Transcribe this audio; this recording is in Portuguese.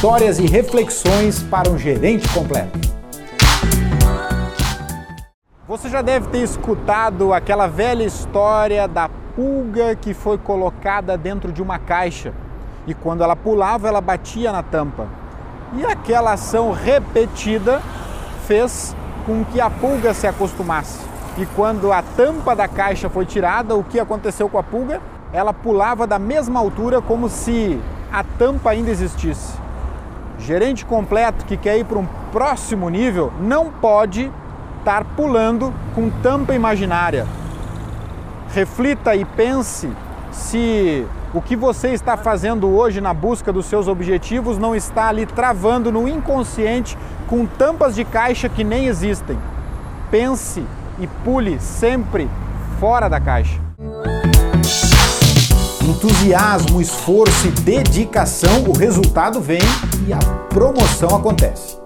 histórias e reflexões para um gerente completo. Você já deve ter escutado aquela velha história da pulga que foi colocada dentro de uma caixa e quando ela pulava, ela batia na tampa. E aquela ação repetida fez com que a pulga se acostumasse. E quando a tampa da caixa foi tirada, o que aconteceu com a pulga? Ela pulava da mesma altura como se a tampa ainda existisse. Gerente completo que quer ir para um próximo nível não pode estar pulando com tampa imaginária. Reflita e pense se o que você está fazendo hoje na busca dos seus objetivos não está ali travando no inconsciente com tampas de caixa que nem existem. Pense e pule sempre fora da caixa. Entusiasmo, esforço e dedicação, o resultado vem e a promoção acontece.